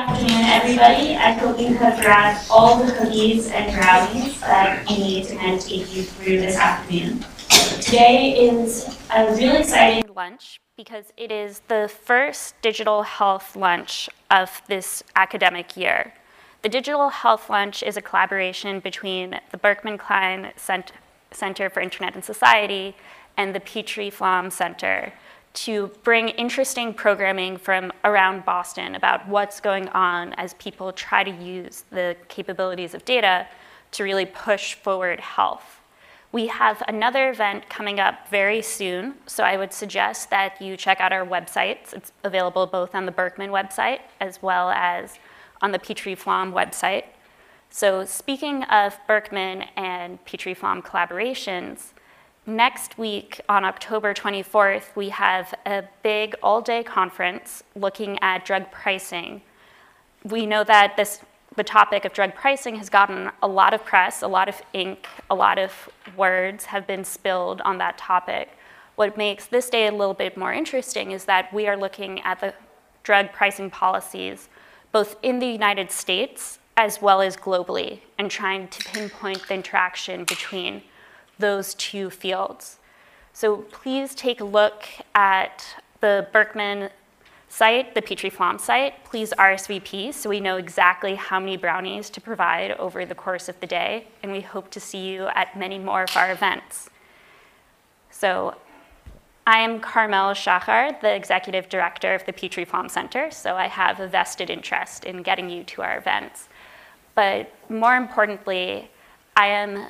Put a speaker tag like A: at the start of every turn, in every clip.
A: afternoon, everybody. I hope you have grabbed all the cookies and brownies that you need to kind of take you through this afternoon. Today is a really exciting lunch because it is the first digital health lunch of this academic year. The Digital Health Lunch is a collaboration between the Berkman Klein Center for Internet and Society and the Petrie Flom Center to bring interesting programming from around Boston about what's going on as people try to use the capabilities of data to really push forward health. We have another event coming up very soon, so I would suggest that you check out our websites. It's available both on the Berkman website as well as on the Petrie Flom website. So speaking of Berkman and Petrie Flom collaborations, Next week, on October 24th, we have a big all day conference looking at drug pricing. We know that this, the topic of drug pricing has gotten a lot of press, a lot of ink, a lot of words have been spilled on that topic. What makes this day a little bit more interesting is that we are looking at the drug pricing policies both in the United States as well as globally and trying to pinpoint the interaction between those two fields. So please take a look at the Berkman site, the Petrie Flom site. Please RSVP so we know exactly how many brownies to provide over the course of the day, and we hope to see you at many more of our events. So I am Carmel Shachar, the executive director of the Petrie Flom Center, so I have a vested interest in getting you to our events. But more importantly, I am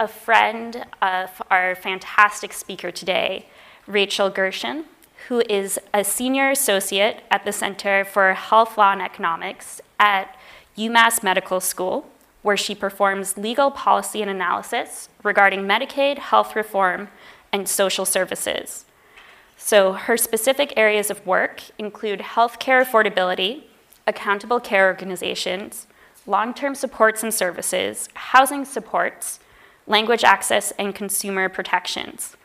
A: a friend of our fantastic speaker today, Rachel Gershon, who is a senior associate at the Center for Health Law and Economics at UMass Medical School, where she performs legal policy and analysis regarding Medicaid, health reform, and social services. So her specific areas of work include healthcare affordability, accountable care organizations, long-term supports and services, housing supports, language access, and consumer protections.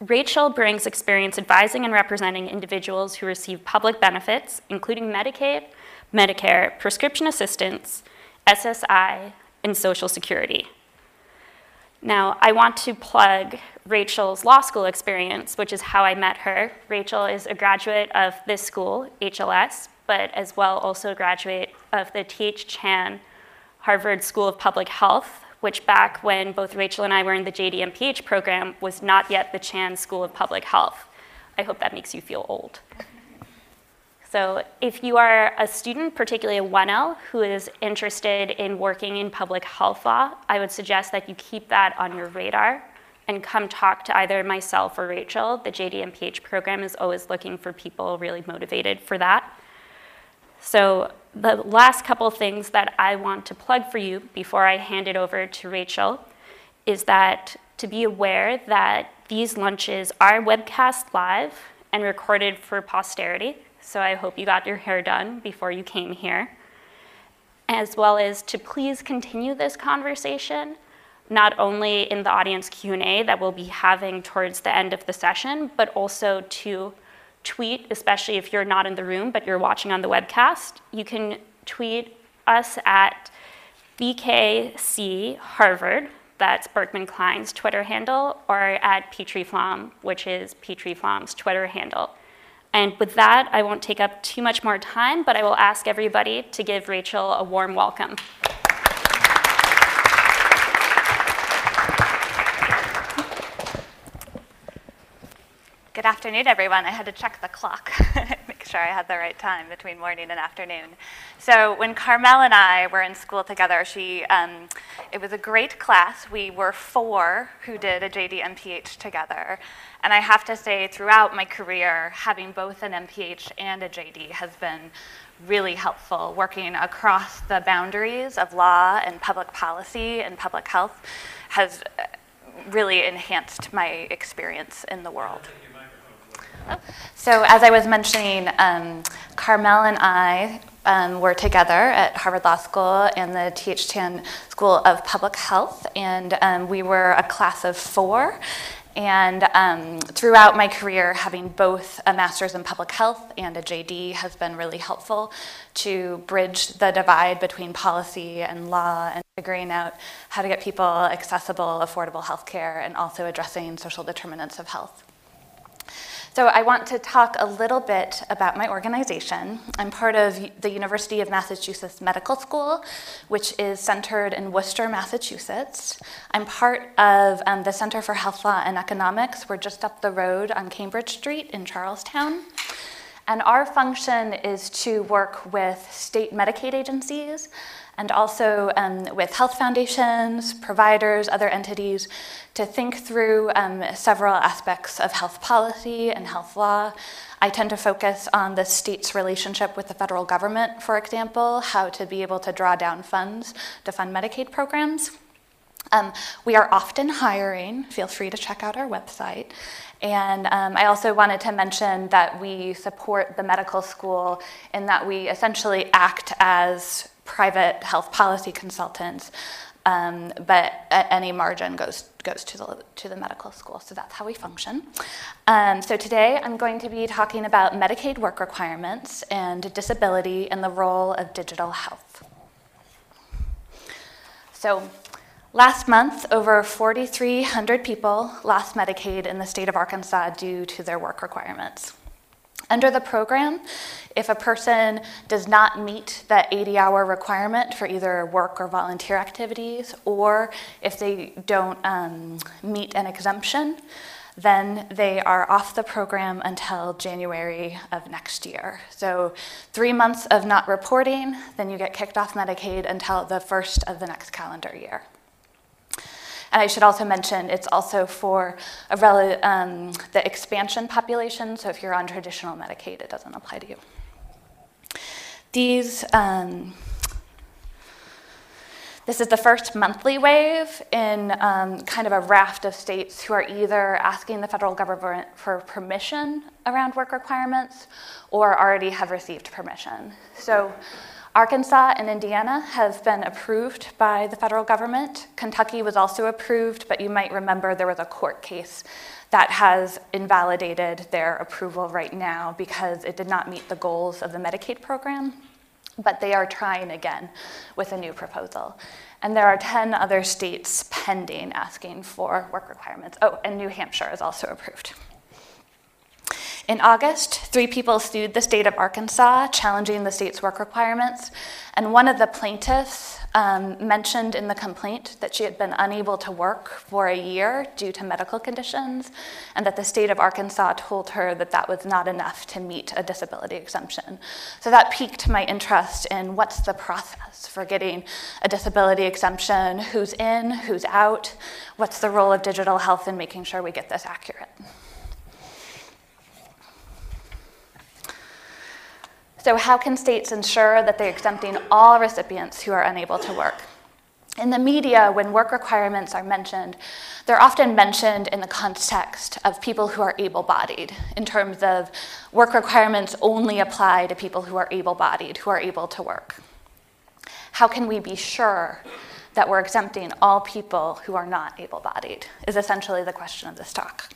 A: Rachel brings experience advising and representing individuals who receive public benefits, including Medicaid, Medicare, prescription assistance, SSI, and Social Security. Now, I want to plug Rachel's law school experience, which is how I met her. Rachel is a graduate of this school, HLS, but as well also a graduate of the T.H. Chan Harvard School of Public Health, which back when both Rachel and I were in the JD program was not yet the Chan School of Public Health. I hope that makes you feel old. So if you are a student, particularly a 1L, who is interested in working in public health law, I would suggest that you keep that on your radar and come talk to either myself or Rachel. The JD program is always looking for people really motivated for that. So the last couple things that I want to plug for you before I hand it over to Rachel is that to be aware that these lunches are webcast live and recorded for posterity. So I hope you got your hair done before you came here. As well as to please continue this conversation, not only in the audience Q&A that we'll be having towards the end of the session, but also to tweet, especially if you're not in the room but you're watching on the webcast. You can tweet us at BKC Harvard, that's Berkman Klein's Twitter handle, or at Petrie Flom, which is Petrie Flom's Twitter handle. And with that, I won't take up too much more time, but I will ask everybody to give Rachel a warm welcome.
B: Good afternoon, everyone. I had to check the clock, make sure I had the right time between morning and afternoon. So when Carmel and I were in school together, she, um, it was a great class. We were four who did a JD MPH together. And I have to say, throughout my career, having both an MPH and a JD has been really helpful, working across the boundaries of law and public policy and public health has really enhanced my experience in the world. So as I was mentioning, um, Carmel and I um, were together at Harvard Law School and the T.H. Chan School of Public Health, and um, we were a class of four. And um, throughout my career, having both a master's in public health and a JD has been really helpful to bridge the divide between policy and law and figuring out how to get people accessible, affordable health care and also addressing social determinants of health. So I want to talk a little bit about my organization. I'm part of the University of Massachusetts Medical School, which is centered in Worcester, Massachusetts. I'm part of um, the Center for Health Law and Economics. We're just up the road on Cambridge Street in Charlestown. And our function is to work with state Medicaid agencies and also um, with health foundations, providers, other entities, to think through um, several aspects of health policy and health law. I tend to focus on the state's relationship with the federal government, for example, how to be able to draw down funds to fund Medicaid programs. Um, we are often hiring, feel free to check out our website. And um, I also wanted to mention that we support the medical school in that we essentially act as private health policy consultants, um, but any margin goes goes to the to the medical school. So that's how we function. Um, so today I'm going to be talking about Medicaid work requirements and disability and the role of digital health. So. Last month, over 4,300 people lost Medicaid in the state of Arkansas due to their work requirements. Under the program, if a person does not meet that 80 hour requirement for either work or volunteer activities, or if they don't um, meet an exemption, then they are off the program until January of next year. So, three months of not reporting, then you get kicked off Medicaid until the first of the next calendar year. And I should also mention it's also for um, the expansion population, so if you're on traditional Medicaid, it doesn't apply to you. These, um, this is the first monthly wave in um, kind of a raft of states who are either asking the federal government for permission around work requirements or already have received permission. So Arkansas and Indiana have been approved by the federal government. Kentucky was also approved, but you might remember there was a court case that has invalidated their approval right now because it did not meet the goals of the Medicaid program. But they are trying again with a new proposal. And there are 10 other states pending asking for work requirements. Oh, and New Hampshire is also approved. In August, three people sued the state of Arkansas, challenging the state's work requirements. And one of the plaintiffs um, mentioned in the complaint that she had been unable to work for a year due to medical conditions, and that the state of Arkansas told her that that was not enough to meet a disability exemption. So that piqued my interest in what's the process for getting a disability exemption, who's in, who's out, what's the role of digital health in making sure we get this accurate. So, how can states ensure that they're exempting all recipients who are unable to work? In the media, when work requirements are mentioned, they're often mentioned in the context of people who are able bodied, in terms of work requirements only apply to people who are able bodied, who are able to work. How can we be sure that we're exempting all people who are not able bodied? Is essentially the question of this talk.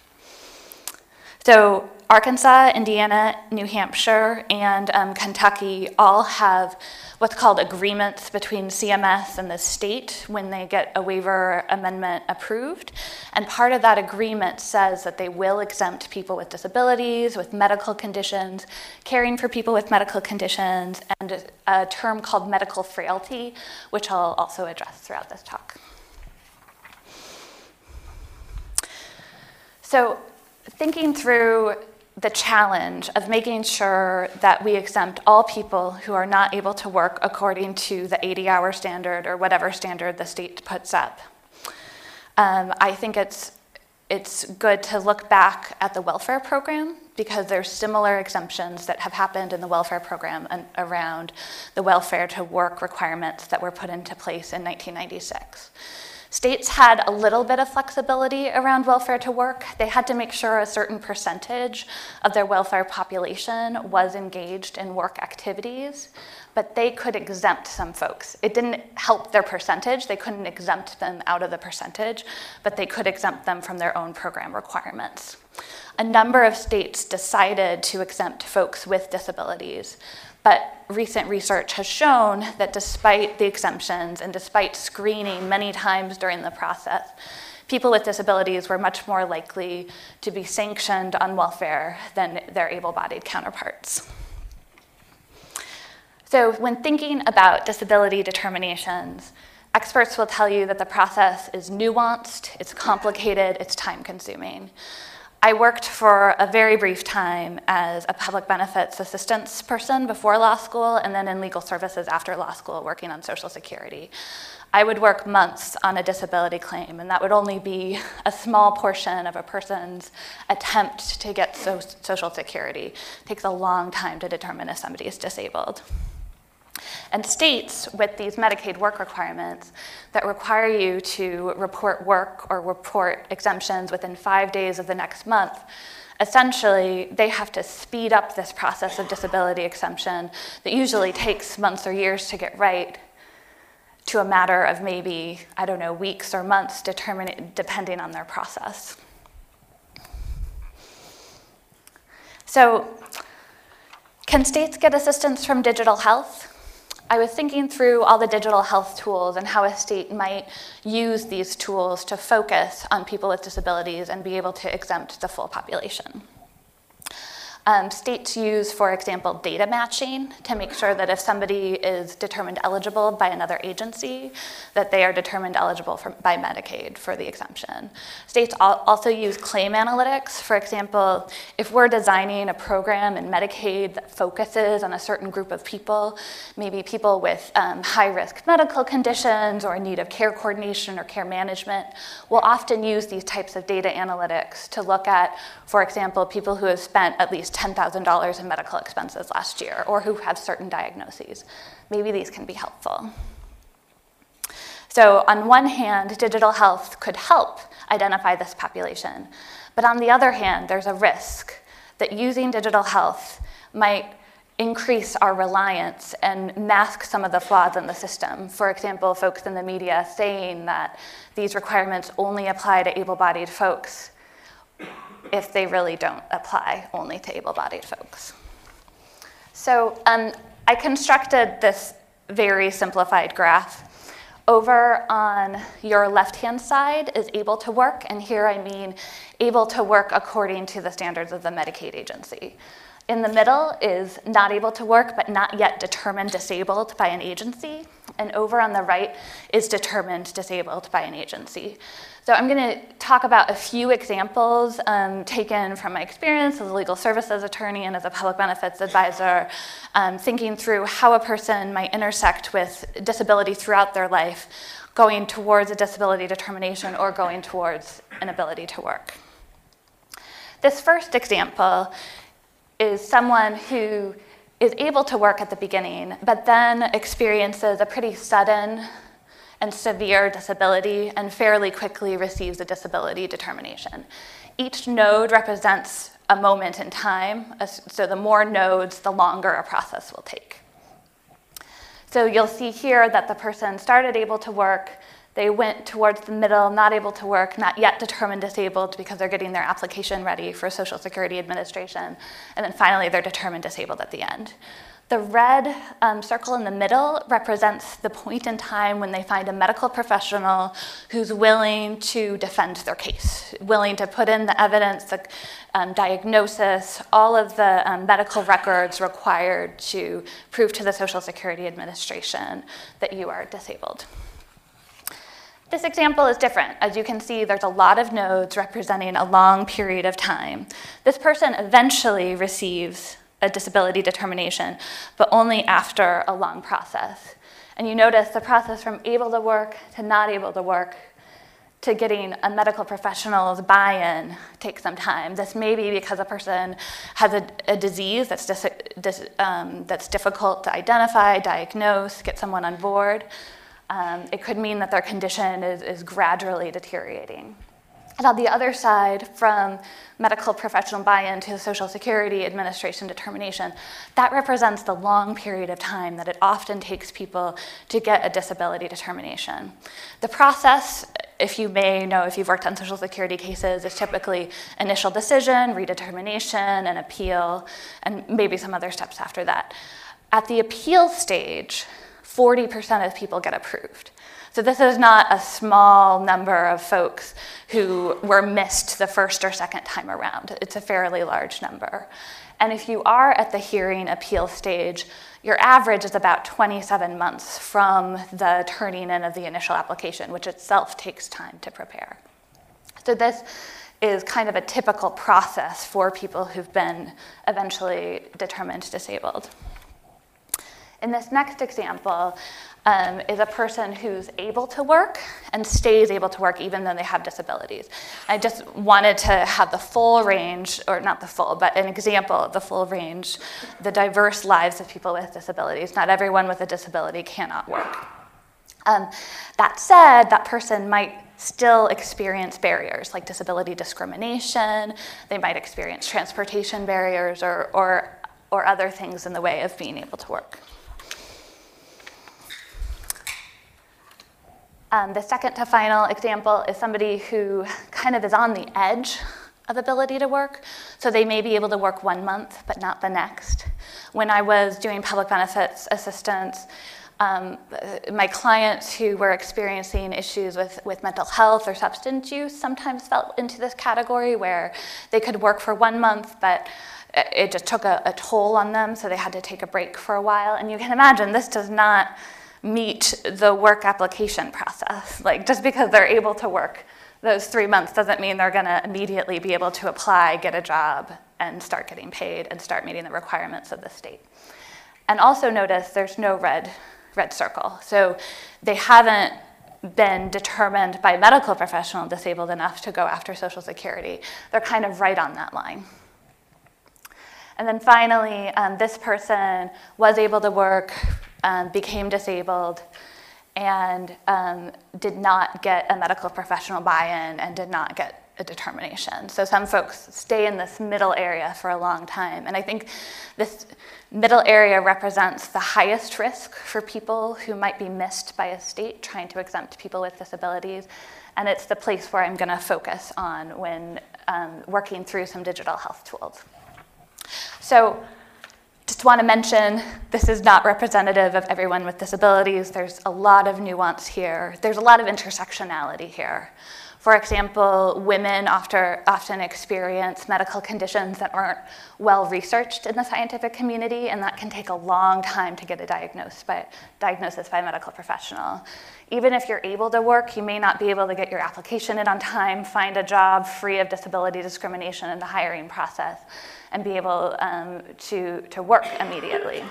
B: So, Arkansas, Indiana, New Hampshire, and um, Kentucky all have what's called agreements between CMS and the state when they get a waiver amendment approved. And part of that agreement says that they will exempt people with disabilities, with medical conditions, caring for people with medical conditions, and a term called medical frailty, which I'll also address throughout this talk. So, thinking through the challenge of making sure that we exempt all people who are not able to work according to the 80 hour standard or whatever standard the state puts up. Um, I think it's, it's good to look back at the welfare program because there's similar exemptions that have happened in the welfare program around the welfare to work requirements that were put into place in 1996. States had a little bit of flexibility around welfare to work. They had to make sure a certain percentage of their welfare population was engaged in work activities, but they could exempt some folks. It didn't help their percentage, they couldn't exempt them out of the percentage, but they could exempt them from their own program requirements. A number of states decided to exempt folks with disabilities. But recent research has shown that despite the exemptions and despite screening many times during the process, people with disabilities were much more likely to be sanctioned on welfare than their able bodied counterparts. So, when thinking about disability determinations, experts will tell you that the process is nuanced, it's complicated, it's time consuming. I worked for a very brief time as a public benefits assistance person before law school and then in legal services after law school working on Social Security. I would work months on a disability claim, and that would only be a small portion of a person's attempt to get so- Social Security. It takes a long time to determine if somebody is disabled. And states with these Medicaid work requirements that require you to report work or report exemptions within five days of the next month, essentially they have to speed up this process of disability exemption that usually takes months or years to get right to a matter of maybe, I don't know, weeks or months depending on their process. So, can states get assistance from digital health? I was thinking through all the digital health tools and how a state might use these tools to focus on people with disabilities and be able to exempt the full population. Um, states use, for example, data matching to make sure that if somebody is determined eligible by another agency, that they are determined eligible for, by Medicaid for the exemption. States also use claim analytics. For example, if we're designing a program in Medicaid that focuses on a certain group of people, maybe people with um, high risk medical conditions or in need of care coordination or care management, we'll often use these types of data analytics to look at, for example, people who have spent at least $10,000 in medical expenses last year or who have certain diagnoses. Maybe these can be helpful. So, on one hand, digital health could help identify this population. But on the other hand, there's a risk that using digital health might increase our reliance and mask some of the flaws in the system. For example, folks in the media saying that these requirements only apply to able bodied folks if they really don't apply only to able bodied folks. So um, I constructed this very simplified graph. Over on your left hand side is able to work, and here I mean able to work according to the standards of the Medicaid agency. In the middle is not able to work but not yet determined disabled by an agency. And over on the right is determined disabled by an agency. So I'm going to talk about a few examples um, taken from my experience as a legal services attorney and as a public benefits advisor, um, thinking through how a person might intersect with disability throughout their life, going towards a disability determination or going towards an ability to work. This first example is someone who is able to work at the beginning, but then experiences a pretty sudden and severe disability and fairly quickly receives a disability determination. Each node represents a moment in time, so the more nodes, the longer a process will take. So you'll see here that the person started able to work, they went towards the middle, not able to work, not yet determined disabled because they're getting their application ready for Social Security Administration. And then finally, they're determined disabled at the end. The red um, circle in the middle represents the point in time when they find a medical professional who's willing to defend their case, willing to put in the evidence, the um, diagnosis, all of the um, medical records required to prove to the Social Security Administration that you are disabled. This example is different. As you can see, there's a lot of nodes representing a long period of time. This person eventually receives a disability determination, but only after a long process. And you notice the process from able to work to not able to work to getting a medical professional's buy-in takes some time. This may be because a person has a, a disease that's, dis, dis, um, that's difficult to identify, diagnose, get someone on board, Um, it could mean that their condition is, is gradually deteriorating. And on the other side, from medical professional buy in to the Social Security Administration determination, that represents the long period of time that it often takes people to get a disability determination. The process, if you may know if you've worked on Social Security cases, is typically initial decision, redetermination, and appeal, and maybe some other steps after that. At the appeal stage, 40% of people get approved. So this is not a small number of folks who were missed the first or second time around. It's a fairly large number. And if you are at the hearing appeal stage, your average is about 27 months from the turning in of the initial application, which itself takes time to prepare. So this is kind of a typical process for people who've been eventually determined disabled. In this next example, um, is a person who's able to work and stays able to work even though they have disabilities. I just wanted to have the full range, or not the full, but an example of the full range, the diverse lives of people with disabilities. Not everyone with a disability cannot work. Um, that said, that person might still experience barriers like disability discrimination, they might experience transportation barriers or, or, or other things in the way of being able to work. Um, the second to final example is somebody who kind of is on the edge of ability to work. So they may be able to work one month, but not the next. When I was doing public benefits assistance, um, my clients who were experiencing issues with, with mental health or substance use sometimes fell into this category where they could work for one month, but it just took a, a toll on them, so they had to take a break for a while. And you can imagine this does not meet the work application process. Like just because they're able to work those three months doesn't mean they're going to immediately be able to apply, get a job, and start getting paid and start meeting the requirements of the state. And also notice there's no red red circle. So they haven't been determined by medical professional disabled enough to go after Social Security. They're kind of right on that line. And then finally, um, this person was able to work um, became disabled, and um, did not get a medical professional buy in and did not get a determination. So some folks stay in this middle area for a long time. And I think this middle area represents the highest risk for people who might be missed by a state trying to exempt people with disabilities. And it's the place where I'm going to focus on when um, working through some digital health tools. So just want to mention this is not representative of everyone with disabilities. There's a lot of nuance here. There's a lot of intersectionality here. For example, women after, often experience medical conditions that aren't well researched in the scientific community, and that can take a long time to get a diagnosis by, diagnosis by a medical professional. Even if you're able to work, you may not be able to get your application in on time, find a job free of disability discrimination in the hiring process and be able um, to, to work immediately.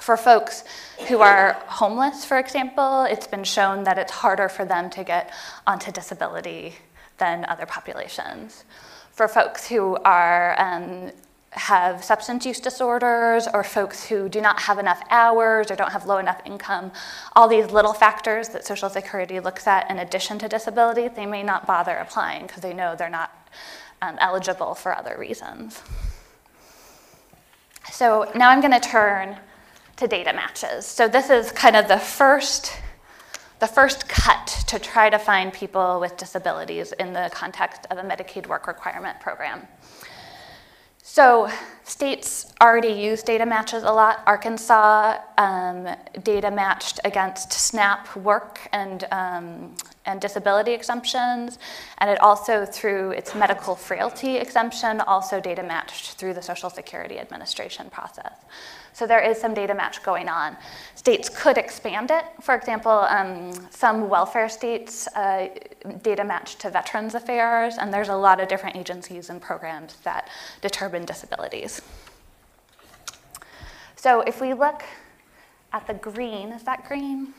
B: For folks who are homeless, for example, it's been shown that it's harder for them to get onto disability than other populations. For folks who are um, have substance use disorders or folks who do not have enough hours or don't have low enough income, all these little factors that Social Security looks at in addition to disability, they may not bother applying because they know they're not um, eligible for other reasons. So now I'm going to turn to data matches. So this is kind of the first, the first cut to try to find people with disabilities in the context of a Medicaid work requirement program. So states already use data matches a lot. Arkansas um, data matched against SNAP work and, um, and disability exemptions, and it also through its medical frailty exemption, also data matched through the Social Security Administration process. So there is some data match going on. States could expand it. For example, um, some welfare states uh, data match to Veterans Affairs, and there's a lot of different agencies and programs that determine disabilities. So if we look at the green, is that green?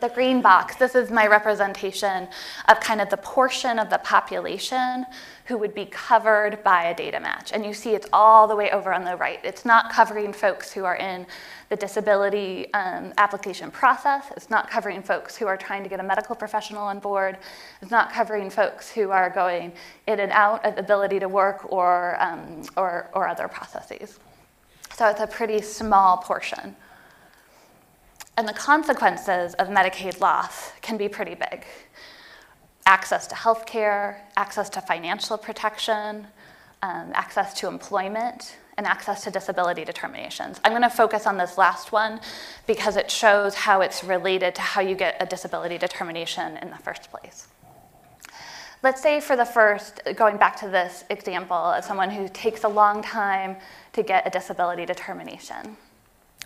B: The green box, this is my representation of kind of the portion of the population who would be covered by a data match. And you see it's all the way over on the right. It's not covering folks who are in the disability um, application process. It's not covering folks who are trying to get a medical professional on board. It's not covering folks who are going in and out of ability to work or, um, or, or other processes. So it's a pretty small portion. And the consequences of Medicaid loss can be pretty big access to health care, access to financial protection, um, access to employment, and access to disability determinations. I'm going to focus on this last one because it shows how it's related to how you get a disability determination in the first place. Let's say for the first, going back to this example of someone who takes a long time to get a disability determination.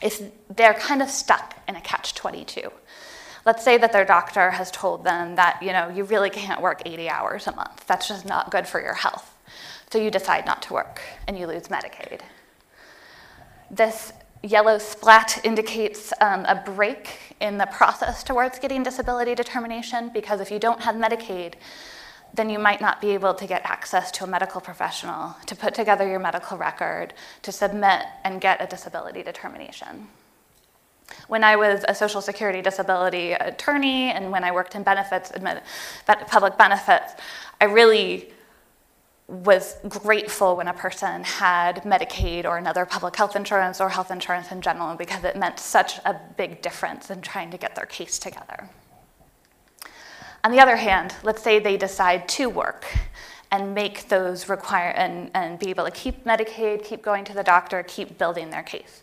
B: If they're kind of stuck in a catch 22. Let's say that their doctor has told them that, you know, you really can't work 80 hours a month. That's just not good for your health. So you decide not to work and you lose Medicaid. This yellow splat indicates um, a break in the process towards getting disability determination because if you don't have Medicaid, then you might not be able to get access to a medical professional to put together your medical record, to submit and get a disability determination. When I was a Social Security disability attorney and when I worked in benefits, public benefits, I really was grateful when a person had Medicaid or another public health insurance or health insurance in general because it meant such a big difference in trying to get their case together. On the other hand, let's say they decide to work and make those require and, and be able to keep Medicaid, keep going to the doctor, keep building their case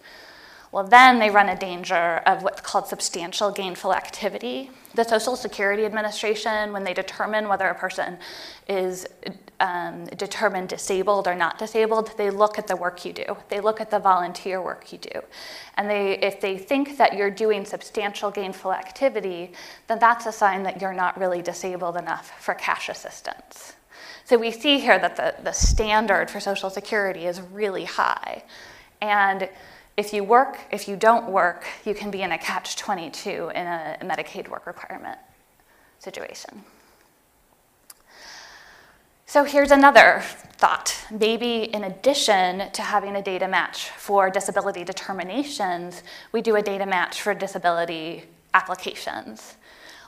B: well, then they run a danger of what's called substantial gainful activity. The Social Security Administration, when they determine whether a person is um, determined disabled or not disabled, they look at the work you do. They look at the volunteer work you do. And they, if they think that you're doing substantial gainful activity, then that's a sign that you're not really disabled enough for cash assistance. So we see here that the, the standard for Social Security is really high. And if you work, if you don't work, you can be in a catch 22 in a Medicaid work requirement situation. So here's another thought. Maybe in addition to having a data match for disability determinations, we do a data match for disability applications.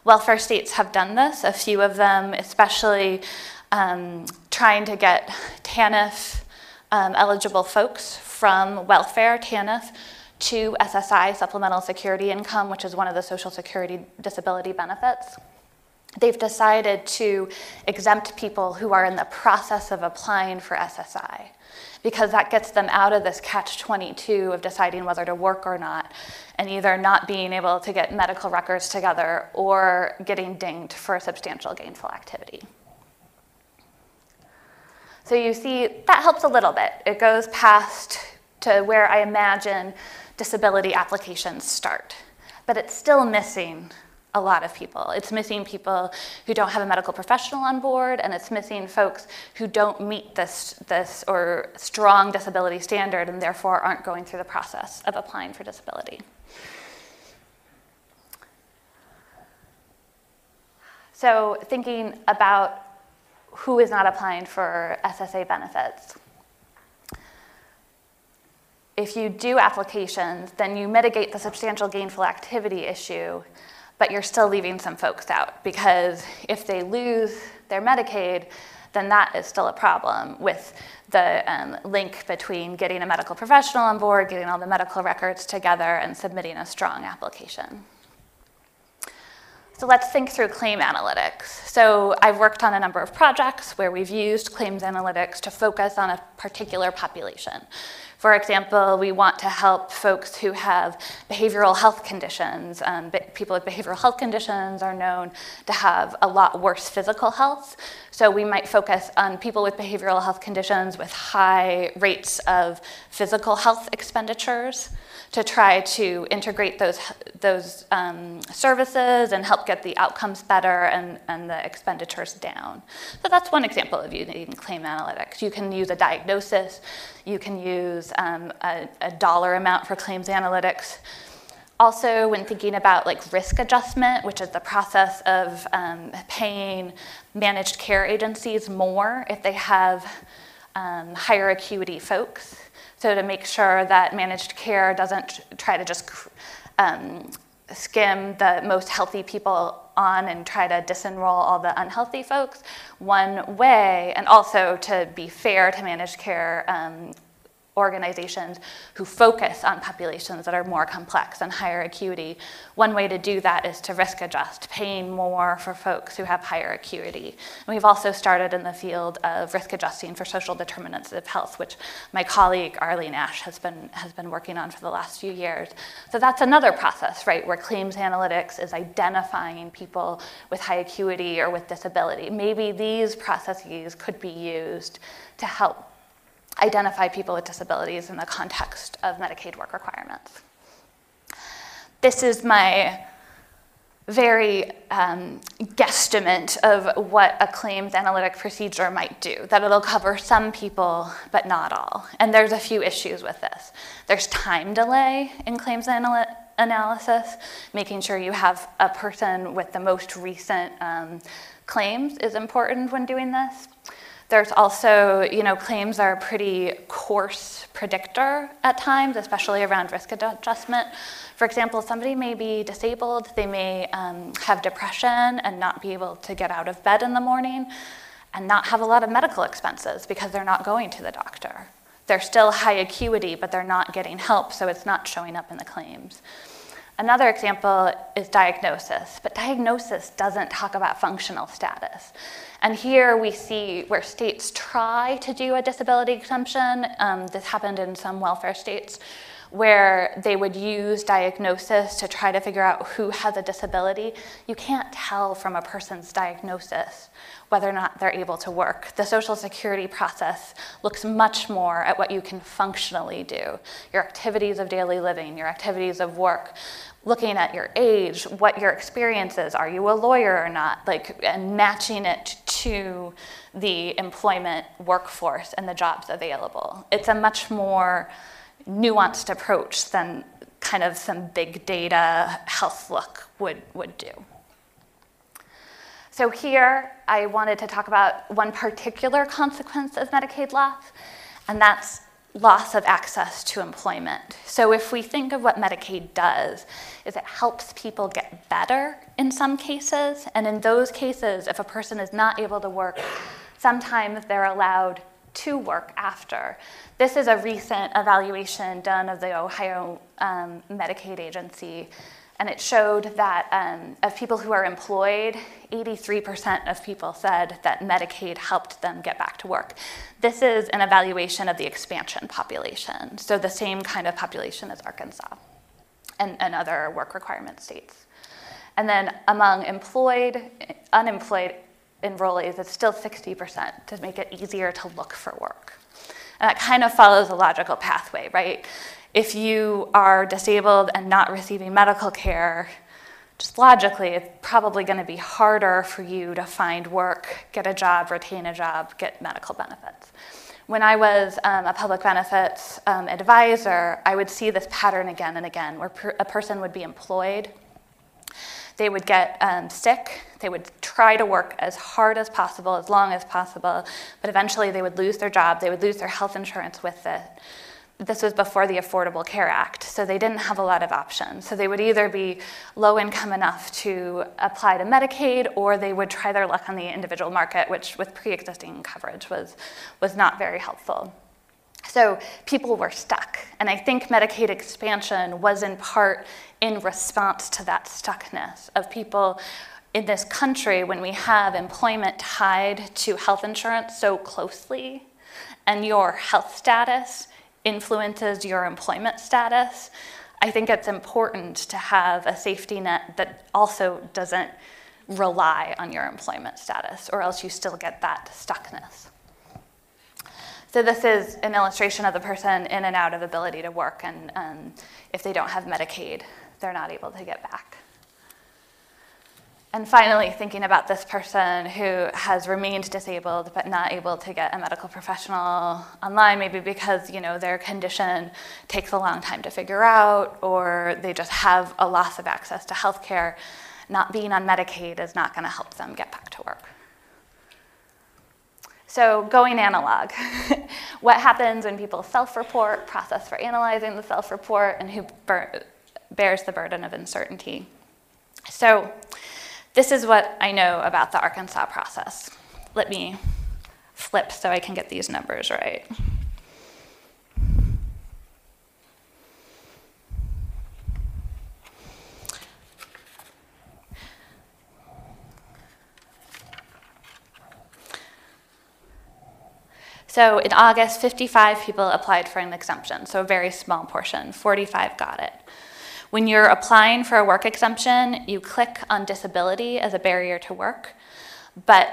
B: Welfare states have done this, a few of them, especially um, trying to get TANF um, eligible folks from welfare, TANF, to SSI, Supplemental Security Income, which is one of the Social Security disability benefits. They've decided to exempt people who are in the process of applying for SSI because that gets them out of this catch 22 of deciding whether to work or not and either not being able to get medical records together or getting dinged for substantial gainful activity. So you see, that helps a little bit. It goes past to where I imagine disability applications start. But it's still missing a lot of people. It's missing people who don't have a medical professional on board, and it's missing folks who don't meet this, this or strong disability standard and therefore aren't going through the process of applying for disability. So thinking about who is not applying for SSA benefits. If you do applications, then you mitigate the substantial gainful activity issue, but you're still leaving some folks out because if they lose their Medicaid, then that is still a problem with the um, link between getting a medical professional on board, getting all the medical records together, and submitting a strong application. So let's think through claim analytics. So I've worked on a number of projects where we've used claims analytics to focus on a particular population. For example, we want to help folks who have behavioral health conditions. Um, people with behavioral health conditions are known to have a lot worse physical health. So we might focus on people with behavioral health conditions with high rates of physical health expenditures to try to integrate those, those um, services and help get the outcomes better and, and the expenditures down. So that's one example of using claim analytics. You can use a diagnosis, you can use um, a, a dollar amount for claims analytics. Also, when thinking about like risk adjustment, which is the process of um, paying managed care agencies more if they have um, higher acuity folks. So to make sure that managed care doesn't try to just um, skim the most healthy people on and try to disenroll all the unhealthy folks, one way, and also to be fair to managed care um, organizations who focus on populations that are more complex and higher acuity. One way to do that is to risk adjust, paying more for folks who have higher acuity. And we've also started in the field of risk adjusting for social determinants of health, which my colleague Arlene Ash has been, has been working on for the last few years. So that's another process, right, where claims analytics is identifying people with high acuity or with disability. Maybe these processes could be used to help identify people with disabilities in the context of Medicaid work requirements. This is my very um, guesstimate of what a claims analytic procedure might do, that it'll cover some people, but not all. And there's a few issues with this. There's time delay in claims anal- analysis, making sure you have a person with the most recent um, claims is important when doing this. There's also, you know, claims are a pretty coarse predictor at times, especially around risk adjustment. For example, somebody may be disabled, they may um, have depression and not be able to get out of bed in the morning and not have a lot of medical expenses because they're not going to the doctor. They're still high acuity, but they're not getting help, so it's not showing up in the claims. Another example is diagnosis, but diagnosis doesn't talk about functional status. And here we see where states try to do a disability exemption. Um, this happened in some welfare states where they would use diagnosis to try to figure out who has a disability. You can't tell from a person's diagnosis whether or not they're able to work. The Social Security process looks much more at what you can functionally do your activities of daily living, your activities of work, looking at your age, what your experience is, are you a lawyer or not, like, and matching it to the employment workforce and the jobs available. It's a much more nuanced approach than kind of some big data health look would, would do. So here, I wanted to talk about one particular consequence of Medicaid loss, and that's loss of access to employment. So if we think of what Medicaid does, is it helps people get better in some cases, and in those cases, if a person is not able to work, sometimes they're allowed to work after. This is a recent evaluation done of the Ohio um, Medicaid agency and it showed that um, of people who are employed, 83% of people said that Medicaid helped them get back to work. This is an evaluation of the expansion population, so the same kind of population as Arkansas and, and other work requirement states. And then among employed, unemployed enrollees, it's still 60% to make it easier to look for work. And that kind of follows a logical pathway, right? If you are disabled and not receiving medical care, just logically, it's probably going to be harder for you to find work, get a job, retain a job, get medical benefits. When I was um, a public benefits um, advisor, I would see this pattern again and again where per- a person would be employed, they would get um, sick, they would try to work as hard as possible, as long as possible, but eventually they would lose their job, they would lose their health insurance with it this was before the Affordable Care Act, so they didn't have a lot of options. So they would either be low income enough to apply to Medicaid, or they would try their luck on the individual market, which with pre existing coverage was, was not very helpful. So people were stuck. And I think Medicaid expansion was in part in response to that stuckness of people in this country when we have employment tied to health insurance so closely and your health status influences your employment status, I think it's important to have a safety net that also doesn't rely on your employment status, or else you still get that stuckness. So this is an illustration of the person in and out of ability to work, and um, if they don't have Medicaid, they're not able to get back. And finally, thinking about this person who has remained disabled but not able to get a medical professional online, maybe because you know their condition takes a long time to figure out, or they just have a loss of access to healthcare. Not being on Medicaid is not going to help them get back to work. So going analog, what happens when people self-report, process for analyzing the self-report, and who bears the burden of uncertainty. So this is what I know about the Arkansas process. Let me flip so I can get these numbers right. So in August, 55 people applied for an exemption, so a very small portion, 45 got it. When you're applying for a work exemption, you click on disability as a barrier to work, but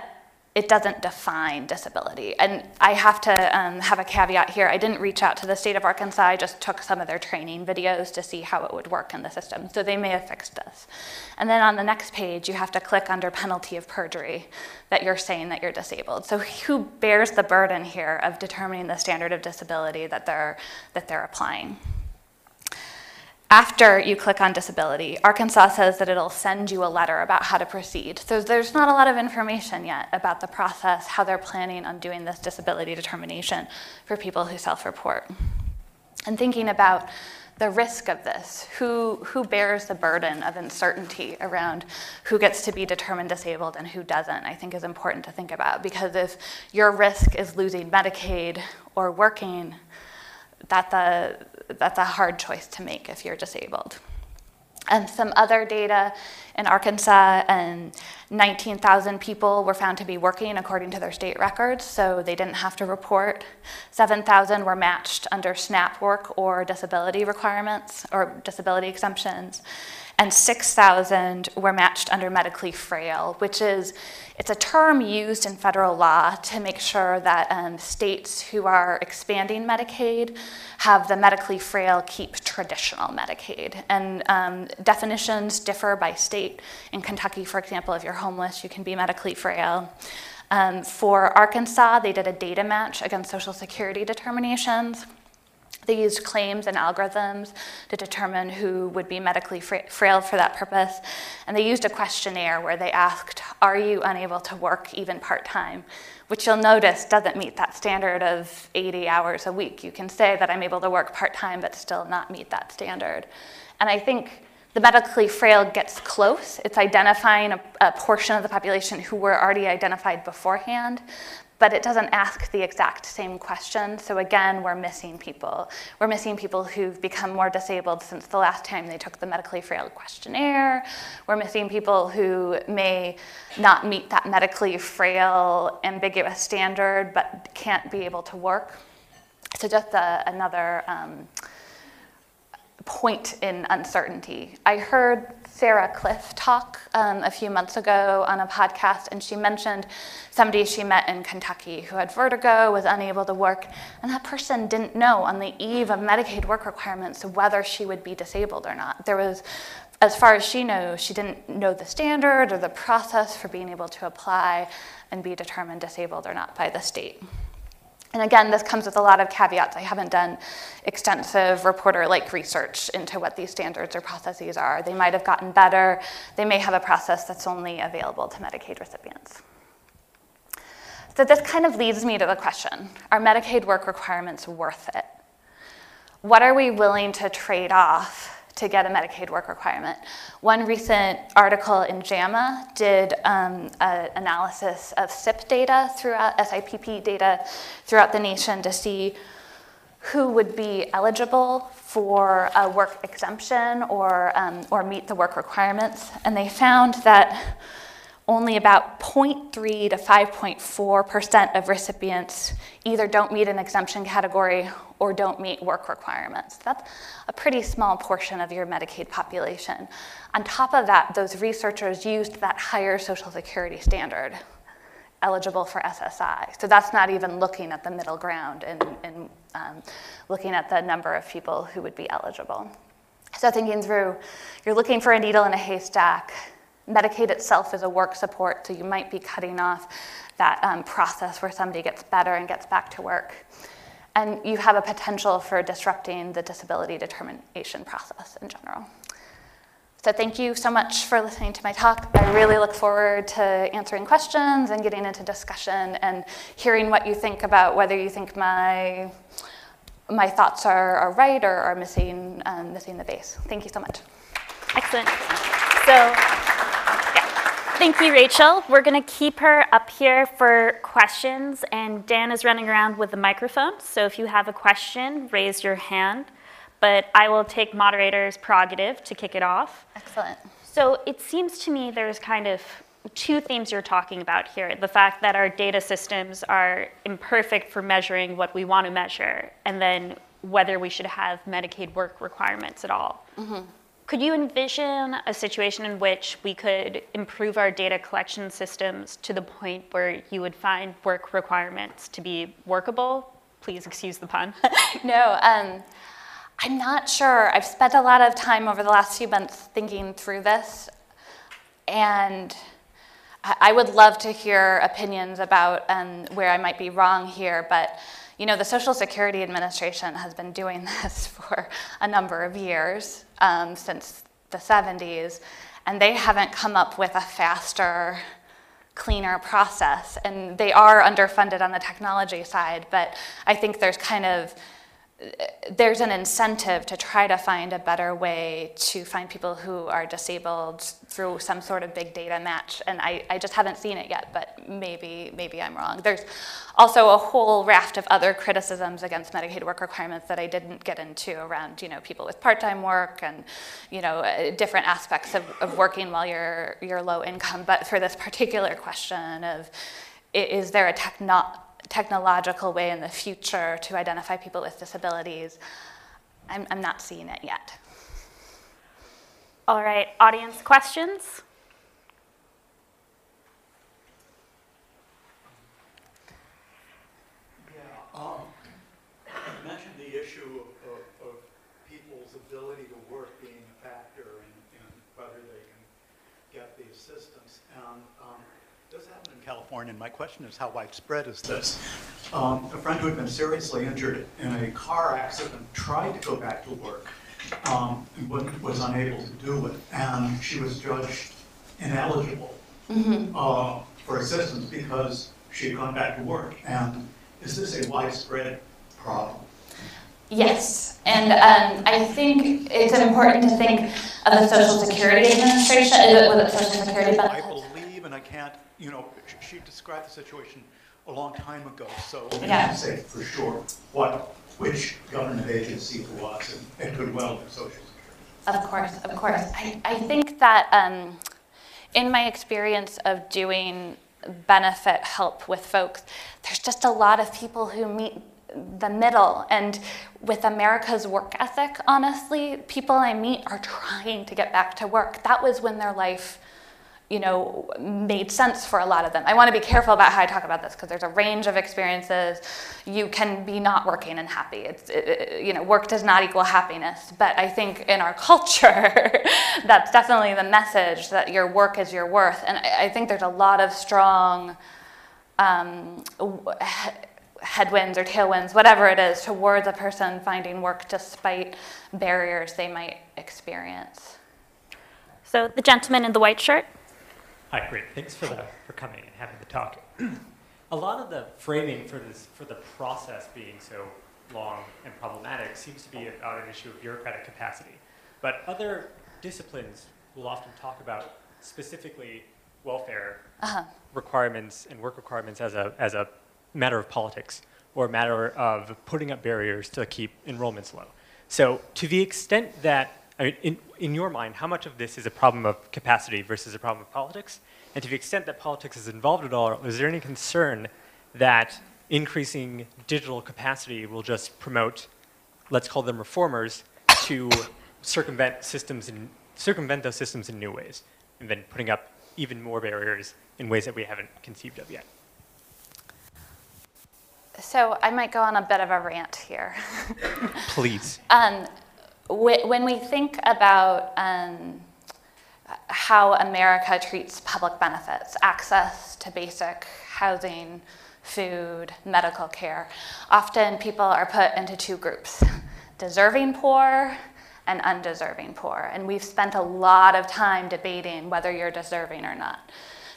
B: it doesn't define disability. And I have to um, have a caveat here. I didn't reach out to the state of Arkansas. I just took some of their training videos to see how it would work in the system. So they may have fixed this. And then on the next page, you have to click under penalty of perjury that you're saying that you're disabled. So who bears the burden here of determining the standard of disability that they're, that they're applying? After you click on disability, Arkansas says that it'll send you a letter about how to proceed. So there's not a lot of information yet about the process, how they're planning on doing this disability determination for people who self-report. And thinking about the risk of this, who, who bears the burden of uncertainty around who gets to be determined disabled and who doesn't, I think is important to think about. Because if your risk is losing Medicaid or working, that a, that's a hard choice to make if you're disabled. And some other data in Arkansas, and 19,000 people were found to be working according to their state records, so they didn't have to report. 7,000 were matched under SNAP work or disability requirements or disability exemptions and 6,000 were matched under medically frail, which is, it's a term used in federal law to make sure that um, states who are expanding Medicaid have the medically frail keep traditional Medicaid. And um, definitions differ by state. In Kentucky, for example, if you're homeless, you can be medically frail. Um, for Arkansas, they did a data match against Social Security determinations. They used claims and algorithms to determine who would be medically frail for that purpose. And they used a questionnaire where they asked, Are you unable to work even part time? Which you'll notice doesn't meet that standard of 80 hours a week. You can say that I'm able to work part time, but still not meet that standard. And I think the medically frail gets close. It's identifying a, a, portion of the population who were already identified beforehand, but it doesn't ask the exact same question. So again, we're missing people. We're missing people who've become more disabled since the last time they took the medically frail questionnaire. We're missing people who may not meet that medically frail, ambiguous standard, but can't be able to work. So just a, another um, point in uncertainty. I heard Sarah Kliff talk um, a few months ago on a podcast, and she mentioned somebody she met in Kentucky who had vertigo, was unable to work, and that person didn't know on the eve of Medicaid work requirements whether she would be disabled or not. There was, as far as she knows, she didn't know the standard or the process for being able to apply and be determined disabled or not by the state. And again, this comes with a lot of caveats. I haven't done extensive reporter-like research into what these standards or processes are. They might have gotten better. They may have a process that's only available to Medicaid recipients. So this kind of leads me to the question, are Medicaid work requirements worth it? What are we willing to trade off to get a Medicaid work requirement. One recent article in JAMA did um, an analysis of SIPP data throughout, SIPP data throughout the nation to see who would be eligible for a work exemption or, um, or meet the work requirements. And they found that only about 0.3 to 5.4% of recipients either don't meet an exemption category or don't meet work requirements. That's a pretty small portion of your Medicaid population. On top of that, those researchers used that higher Social Security standard eligible for SSI. So that's not even looking at the middle ground and, and um, looking at the number of people who would be eligible. So thinking through, you're looking for a needle in a haystack, Medicaid itself is a work support, so you might be cutting off that um, process where somebody gets better and gets back to work. And you have a potential for disrupting the disability determination process in general. So thank you so much for listening to my talk. I really look forward to answering questions and getting into discussion and hearing what you think about whether you think my my thoughts are, are right or are missing um, missing the base. Thank you so much.
A: Excellent. So. Thank you, Rachel. We're going to keep her up here for questions, and Dan is running around with the microphone. So if you have a question, raise your hand but I will take moderator's prerogative to kick it off.
B: Excellent.
A: So it seems to me there's kind of two themes you're talking about here the fact that our data systems are imperfect for measuring what we want to measure, and then whether we should have Medicaid work requirements at all. Mm-hmm. Could you envision a situation in which we could improve our data collection systems to the point where you would find work requirements to be workable? Please excuse the pun.
B: no, um, I'm not sure. I've spent a lot of time over the last few months thinking through this, and I would love to hear opinions about um, where I might be wrong here, but you know, the Social Security Administration has been doing this for a number of years, um, since the 70s, and they haven't come up with a faster, cleaner process. And they are underfunded on the technology side, but I think there's kind of there's an incentive to try to find a better way to find people who are disabled through some sort of big data match. And I, I just haven't seen it yet, but maybe, maybe I'm wrong. There's also a whole raft of other criticisms against Medicaid work requirements that I didn't get into around, you know, people with part-time work and, you know, uh, different aspects of, of working while you're, you're low income. But for this particular question of, is there a techno technological way in the future to identify people with disabilities. I'm, I'm not seeing it yet.
A: All right, audience questions?
C: Yeah, um, you mentioned the issue of, of, of, people's ability to work being a factor in, in whether they can get the assistance. And this happened in California, and my question is how widespread is this? Um, a friend who had been seriously injured in a car accident tried to go back to work um, and was unable to do it, and she was judged ineligible mm-hmm. uh, for assistance because she had gone back to work. And is this a widespread problem?
B: Yes, and um, I think it's important to think of the Social Security Administration, with the Social Security benefits.
C: I believe, and I can't you know, she described the situation a long time ago, so we
B: Yeah.
C: can't say for sure what, which government agency it was, and it could well be Social Security.
B: Of course, of course. I, I think that um, in my experience of doing benefit help with folks, there's just a lot of people who meet the middle. And with America's work ethic, honestly, people I meet are trying to get back to work. That was when their life you know, made sense for a lot of them. I want to be careful about how I talk about this because there's a range of experiences. You can be not working and happy. It's, it, you know, work does not equal happiness. But I think in our culture, that's definitely the message that your work is your worth. And I, I think there's a lot of strong um, headwinds or tailwinds, whatever it is, towards a person finding work despite barriers they might experience.
A: So the gentleman in the white shirt.
D: Hi, great. Thanks for, the, for coming and having the talk. a lot of the framing for this for the process being so long and problematic seems to be about an issue of bureaucratic capacity. But other disciplines will often talk about specifically welfare uh-huh. requirements and work requirements as a, as a matter of politics or a matter of putting up barriers to keep enrollments low. So to the extent that I mean, in, in your mind, how much of this is a problem of capacity versus a problem of politics? And to the extent that politics is involved at all, is there any concern that increasing digital capacity will just promote, let's call them reformers, to circumvent systems and circumvent those systems in new ways, and then putting up even more barriers in ways that we haven't conceived of yet?
B: So I might go on a bit of a rant here.
D: Please.
B: Um, when we think about um, how America treats public benefits, access to basic housing, food, medical care. Often people are put into two groups deserving poor and undeserving poor. And we've spent a lot of time debating whether you're deserving or not.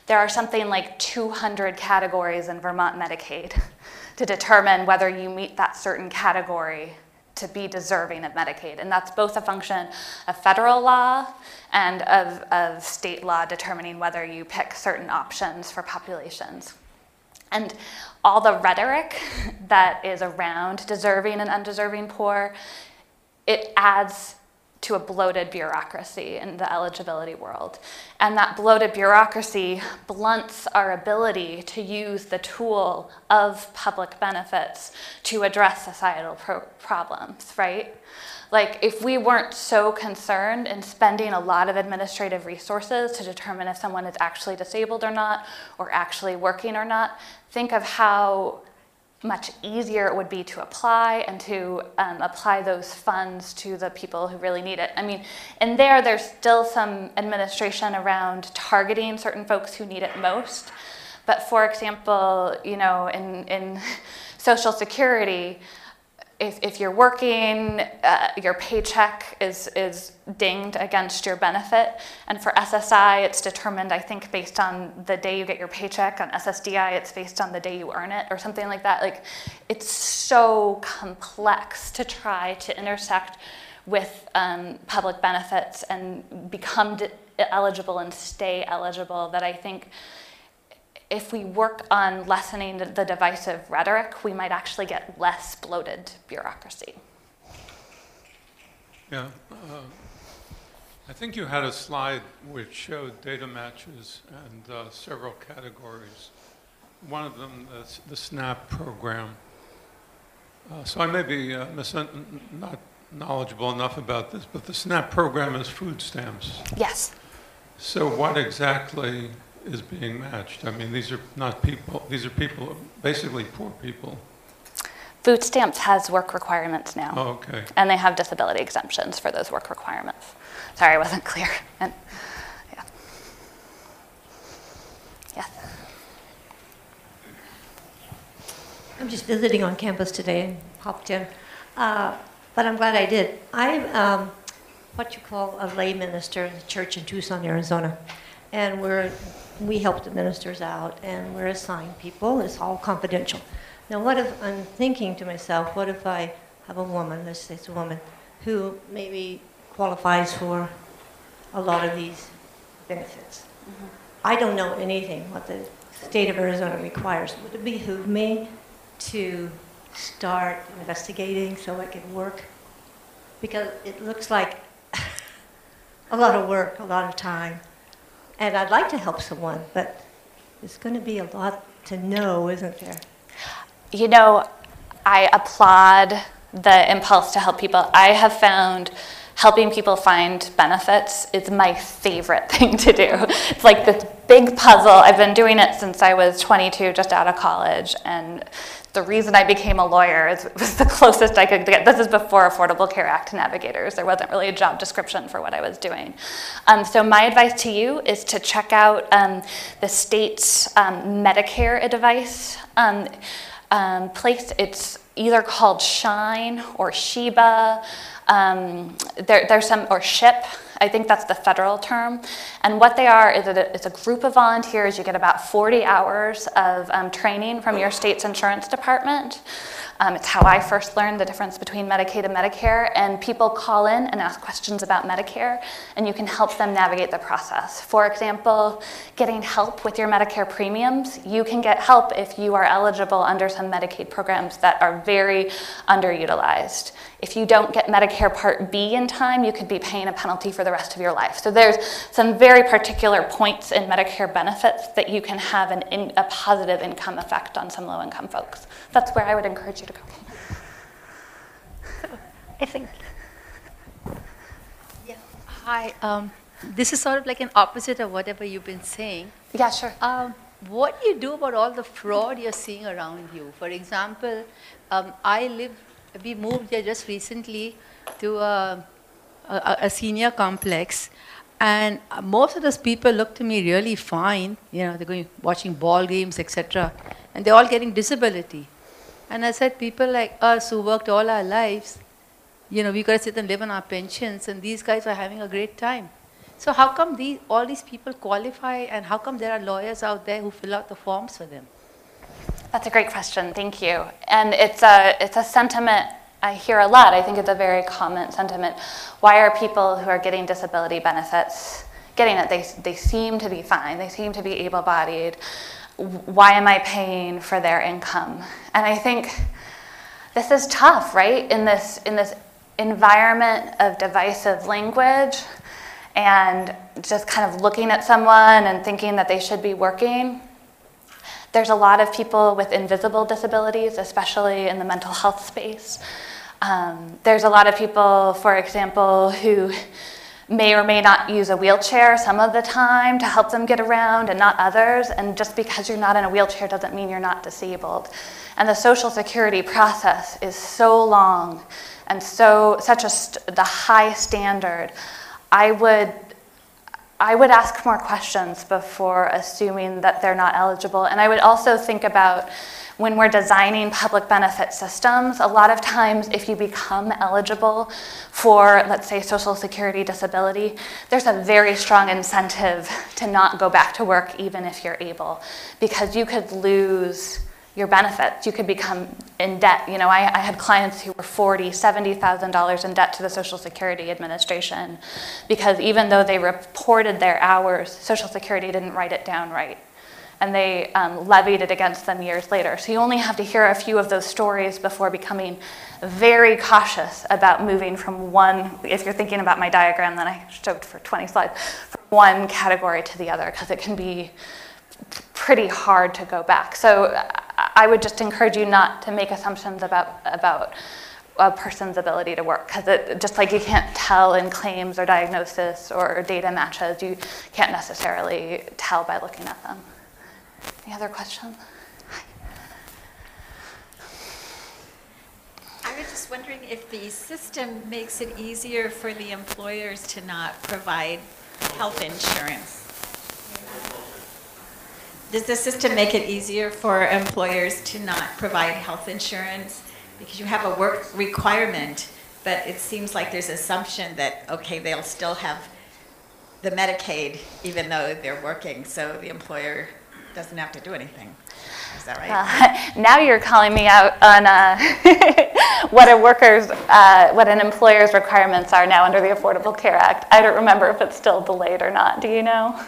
B: There are something like 200 categories in Vermont Medicaid to determine whether you meet that certain category to be deserving of Medicaid. And that's both a function of federal law and of, of state law determining whether you pick certain options for populations. And all the rhetoric that is around deserving and undeserving poor, it adds to a bloated bureaucracy in the eligibility world. And that bloated bureaucracy blunts our ability to use the tool of public benefits to address societal pro- problems, right? Like, if we weren't so concerned in spending a lot of administrative resources to determine if someone is actually disabled or not, or actually working or not, think of how much easier it would be to apply and to um, apply those funds to the people who really need it. I mean, in there, there's still some administration around targeting certain folks who need it most. But for example, you know, in, in Social Security, if, if you're working, uh, your paycheck is, is dinged against your benefit. And for SSI, it's determined, I think, based on the day you get your paycheck. On SSDI, it's based on the day you earn it or something like that. Like, it's so complex to try to intersect with um, public benefits and become eligible and stay eligible that I think if we work on lessening the divisive rhetoric, we might actually get less bloated bureaucracy.
E: Yeah, uh, I think you had a slide which showed data matches and uh, several categories. One of them, the, the SNAP program. Uh, so I may be uh, not knowledgeable enough about this, but the SNAP program is food stamps.
B: Yes.
E: So what exactly is being matched? I mean, these are not people, these are people, basically poor people.
B: Food stamps has work requirements now.
E: Oh, okay.
B: And they have disability exemptions for those work requirements. Sorry, I wasn't clear. And, yeah. Yes.
F: I'm just visiting on campus today and popped in. Uh, but I'm glad I did. I'm um, what you call a lay minister in the church in Tucson, Arizona. And we're we help the ministers out and we're assigned people. It's all confidential. Now, what if I'm thinking to myself, what if I have a woman, let's say it's a woman, who maybe qualifies for a lot of these benefits? Mm-hmm. I don't know anything what the state of Arizona requires. Would it behoove me to start investigating so I could work? Because it looks like a lot of work, a lot of time. And I'd like to help someone, but there's going to be a lot to know, isn't there?
B: You know, I applaud the impulse to help people. I have found helping people find benefits is my favorite thing to do. It's like this big puzzle. I've been doing it since I was 22, just out of college, and the reason I became a lawyer is, was the closest I could get. This is before Affordable Care Act navigators. There wasn't really a job description for what I was doing. Um, so my advice to you is to check out um, the state's um, Medicare advice um, um, place. It's either called Shine or SHIBA. Um, there, there's some, or SHIP. I think that's the federal term. And what they are is a, it's a group of volunteers. You get about 40 hours of um, training from your state's insurance department. Um, it's how I first learned the difference between Medicaid and Medicare. And people call in and ask questions about Medicare, and you can help them navigate the process. For example, getting help with your Medicare premiums, you can get help if you are eligible under some Medicaid programs that are very underutilized. If you don't get Medicare Part B in time, you could be paying a penalty for the rest of your life. So there's some very particular points in Medicare benefits that you can have an in, a positive income effect on some low income folks. That's where I would encourage you to go.
F: I think.
G: Yeah. Hi. Um, this is sort of like an opposite of whatever you've been saying.
B: Yeah, sure.
G: Um, what do you do about all the fraud you're seeing around you? For example, um, I live we moved here just recently to a, a, a senior complex, And most of those people look to me really fine. You know, they're going watching ball games, etc. And they're all getting disability. And I said, people like us who worked all our lives, you know, we got to sit and live on our pensions, and these guys are having a great time. So how come these, all these people qualify, and how come there are lawyers out there who fill out the forms for them?
B: That's a great question. Thank you. And it's a, it's a sentiment I hear a lot. I think it's a very common sentiment. Why are people who are getting disability benefits getting it? They, they seem to be fine, they seem to be able bodied. Why am I paying for their income? And I think this is tough, right? In this, in this environment of divisive language and just kind of looking at someone and thinking that they should be working. There's a lot of people with invisible disabilities, especially in the mental health space. Um, there's a lot of people, for example, who may or may not use a wheelchair some of the time to help them get around and not others. And just because you're not in a wheelchair doesn't mean you're not disabled. And the social security process is so long and so such a st- the high standard. I would I would ask more questions before assuming that they're not eligible. And I would also think about when we're designing public benefit systems, a lot of times if you become eligible for, let's say, Social Security disability, there's a very strong incentive to not go back to work even if you're able, because you could lose your benefits. You could become in debt. You know, I, I had clients who were forty, seventy thousand dollars in debt to the Social Security Administration because even though they reported their hours, Social Security didn't write it down right. And they um, levied it against them years later. So you only have to hear a few of those stories before becoming very cautious about moving from one, if you're thinking about my diagram that I showed for 20 slides, from one category to the other, because it can be pretty hard to go back. So I would just encourage you not to make assumptions about, about a person's ability to work because it just like you can't tell in claims or diagnosis or data matches, you can't necessarily tell by looking at them. Any other questions?
H: I was just wondering if the system makes it easier for the employers to not provide health insurance. Does the system make it easier for employers to not provide health insurance? Because you have a work requirement, but it seems like there's assumption that, okay, they'll still have the Medicaid even though they're working, so the employer doesn't have to do anything. Is that right?
B: Uh, now you're calling me out on uh, what a worker's, uh, what an employer's requirements are now under the Affordable Care Act. I don't remember if it's still delayed or not. Do you know?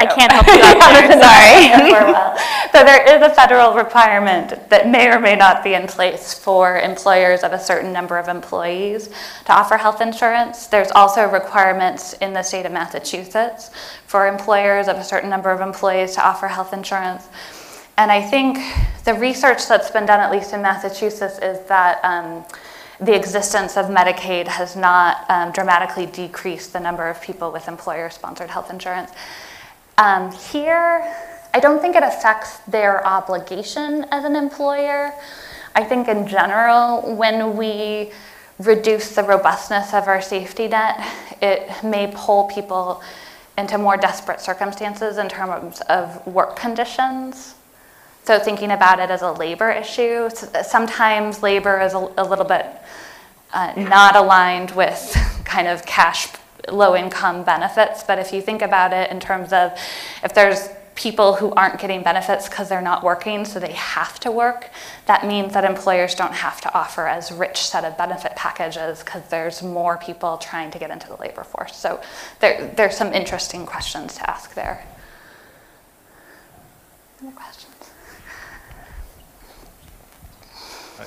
A: I can't help you out there,
B: Sorry. So there is a federal requirement that may or may not be in place for employers of a certain number of employees to offer health insurance. There's also requirements in the state of Massachusetts for employers of a certain number of employees to offer health insurance. And I think the research that's been done, at least in Massachusetts, is that um, the existence of Medicaid has not um, dramatically decreased the number of people with employer sponsored health insurance. Um, here, I don't think it affects their obligation as an employer. I think in general, when we reduce the robustness of our safety net, it may pull people into more desperate circumstances in terms of work conditions. So thinking about it as a labor issue, sometimes labor is a, a little bit uh, not aligned with kind of cash low income benefits, but if you think about it in terms of if there's people who aren't getting benefits because they're not working, so they have to work, that means that employers don't have to offer as rich set of benefit packages because there's more people trying to get into the labor force. So there, there's some interesting questions to ask there. Questions?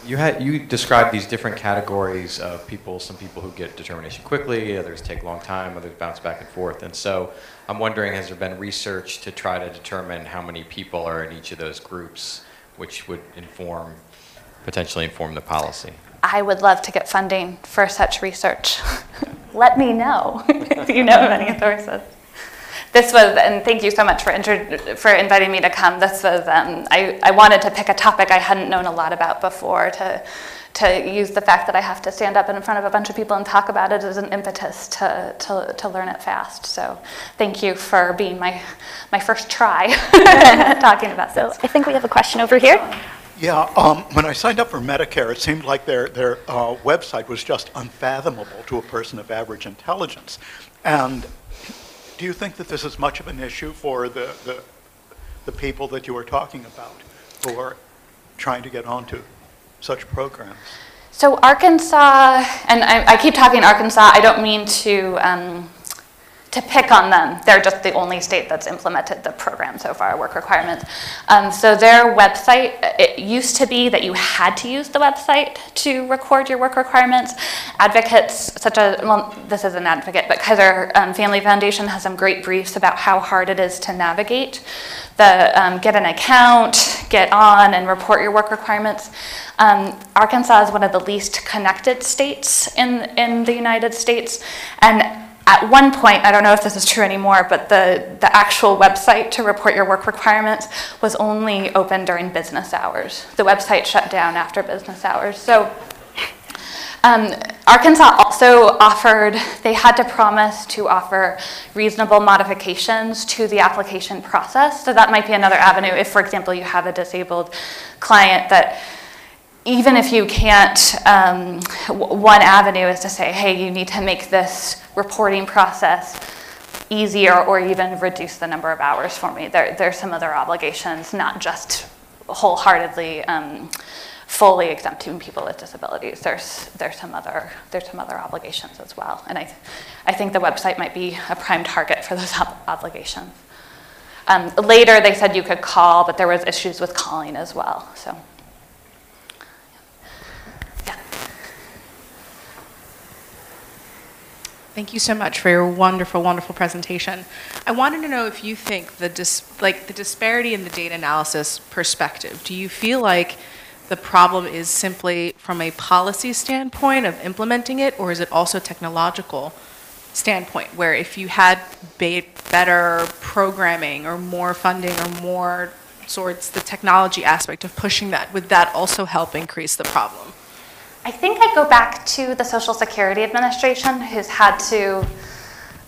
I: You had you described these different categories of people. Some people who get determination quickly, others take a long time, others bounce back and forth. And so, I'm wondering, has there been research to try to determine how many people are in each of those groups, which would inform, potentially inform the policy?
B: I would love to get funding for such research. Let me know if you know of any sources this was, and thank you so much for, inter- for inviting me to come. This was, um, I, I wanted to pick a topic I hadn't known a lot about before to to use the fact that I have to stand up in front of a bunch of people and talk about it as an impetus to, to, to learn it fast. So thank you for being my, my first try talking about
A: So. I think we have a question over here.
C: Yeah, um, when I signed up for Medicare, it seemed like their, their uh, website was just unfathomable to a person of average intelligence. And do you think that this is much of an issue for the, the, the people that you are talking about who are trying to get onto such programs?
B: So Arkansas, and I, I keep talking Arkansas, I don't mean to, um, to pick on them. They're just the only state that's implemented the program so far, work requirements. Um, so their website, it used to be that you had to use the website to record your work requirements. Advocates such as, well, this is an advocate, but Kaiser um, Family Foundation has some great briefs about how hard it is to navigate the um, get an account, get on, and report your work requirements. Um, Arkansas is one of the least connected states in, in the United States. And at one point, I don't know if this is true anymore, but the, the actual website to report your work requirements was only open during business hours. The website shut down after business hours. So um, Arkansas also offered, they had to promise to offer reasonable modifications to the application process. So that might be another avenue if, for example, you have a disabled client that even if you can't, um, one avenue is to say, hey, you need to make this reporting process easier or even reduce the number of hours for me. There, there's some other obligations, not just wholeheartedly um, fully exempting people with disabilities. There's, there's, some other, there's some other obligations as well. And I, I think the website might be a prime target for those ob- obligations. Um, later, they said you could call, but there was issues with calling as well. So. yeah.
J: Thank you so much for your wonderful, wonderful presentation. I wanted to know if you think the dis- like the disparity in the data analysis perspective. Do you feel like the problem is simply from a policy standpoint of implementing it, or is it also technological standpoint, where if you had be- better programming or more funding or more sorts the technology aspect of pushing that, would that also help increase the problem?
B: I think I go back to the Social Security Administration, who's had to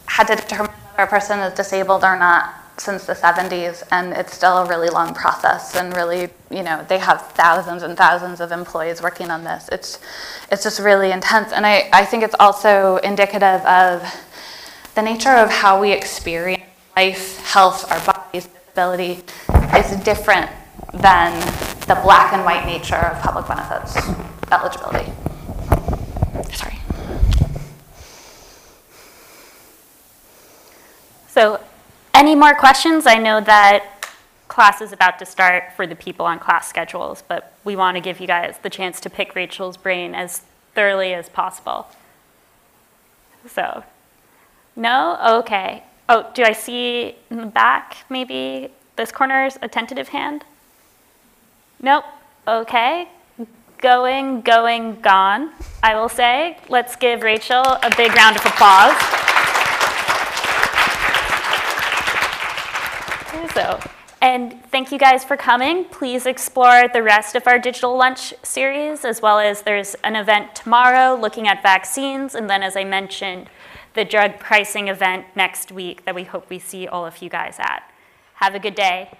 B: had to determine whether a person is disabled or not since the 70s, and it's still a really long process. And really, you know, they have thousands and thousands of employees working on this. It's it's just really intense, and I, I think it's also indicative of the nature of how we experience life, health, our bodies, disability is different than the black and white nature of public benefits eligibility. Sorry.
A: So any more questions? I know that class is about to start for the people on class schedules, but we want to give you guys the chance to pick Rachel's brain as thoroughly as possible. So, no? Okay. Oh, do I see in the back maybe this corner's a tentative hand? Nope. Okay. Going, going, gone, I will say. Let's give Rachel a big round of applause. So, and thank you guys for coming. Please explore the rest of our digital lunch series, as well as there's an event tomorrow looking at vaccines, and then, as I mentioned, the drug pricing event next week that we hope we see all of you guys at. Have a good day.